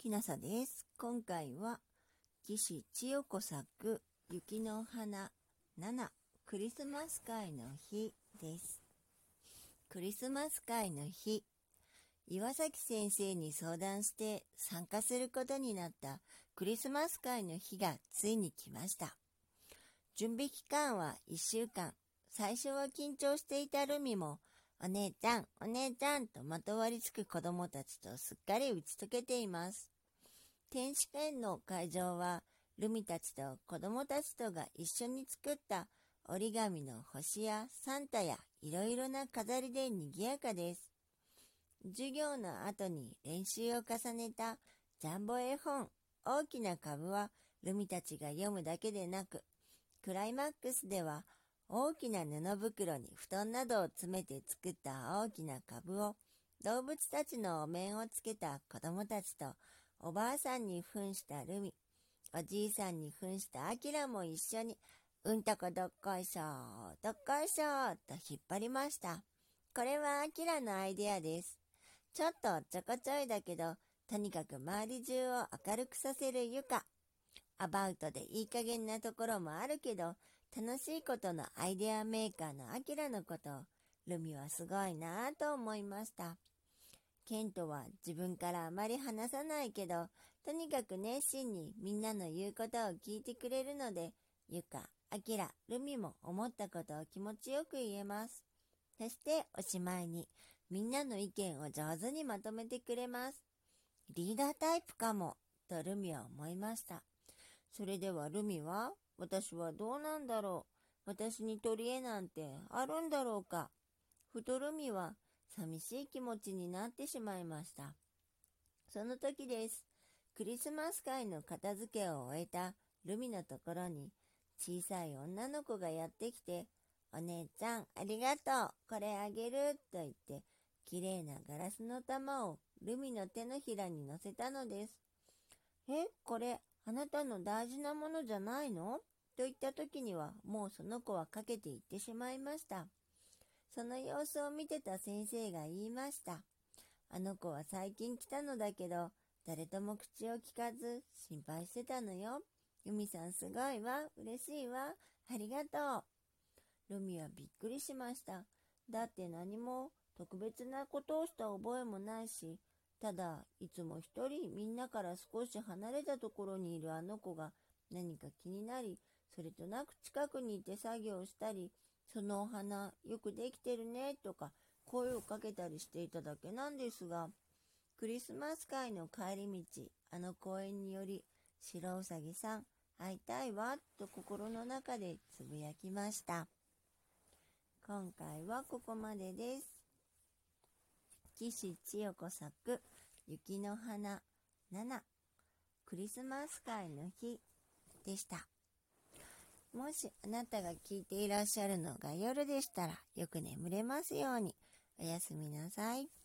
きなさです。今回は、岸千代子作、雪の花7、クリスマス会の日です。クリスマス会の日、岩崎先生に相談して参加することになったクリスマス会の日がついに来ました。準備期間は1週間。最初は緊張していたルミもお姉ちゃん、お姉ちゃんとまとわりつく子供たちとすっかり打ち解けています。天使園の会場は、ルミたちと子供たちとが一緒に作った折り紙の星やサンタやいろいろな飾りで賑やかです。授業の後に練習を重ねたジャンボ絵本大きな株はルミたちが読むだけでなく、クライマックスでは大きな布袋に布団などを詰めて作った大きな株を動物たちのお面をつけた子供たちとおばあさんに扮したルミ、おじいさんに扮したアキラも一緒にうんとこどっこいしょどっこいしょと引っ張りました。これはアキラのアイデアです。ちょっとちょこちょいだけど、とにかく周り中を明るくさせる床。アバウトでいい加減なところもあるけど、楽しいことのアイデアメーカーのアキラのことを、ルミはすごいなぁと思いました。ケントは自分からあまり話さないけど、とにかく熱心にみんなの言うことを聞いてくれるので、ゆか、あきら、ルミも思ったことを気持ちよく言えます。そしておしまいに、みんなの意見を上手にまとめてくれます。リーダータイプかも、とルミは思いました。それではルミは私はどうなんだろう私に取り柄なんてあるんだろうかふとルミは寂しい気持ちになってしまいました。その時です。クリスマス会の片付けを終えたルミのところに小さい女の子がやってきて、お姉ちゃんありがとうこれあげると言って綺麗なガラスの玉をルミの手のひらに乗せたのです。え、これあなたの大事なものじゃないの？と言った時にはもうその子はかけていってしまいました。その様子を見てた先生が言いました。あの子は最近来たのだけど、誰とも口を聞かず心配してたのよ。ユミさんすごいわ。嬉しいわ。ありがとう。ルミはびっくりしました。だって何も特別なことをした覚えもないし、ただ、いつも一人みんなから少し離れたところにいるあの子が何か気になり、それとなく近くにいて作業したり、そのお花よくできてるねとか声をかけたりしていただけなんですが、クリスマス会の帰り道、あの公園により、白うさぎさん、会いたいわ、と心の中でつぶやきました。今回はここまでです。岸千代子作、雪の花7、クリスマス会の日でした。もしあなたが聞いていらっしゃるのが夜でしたらよく眠れますようにおやすみなさい。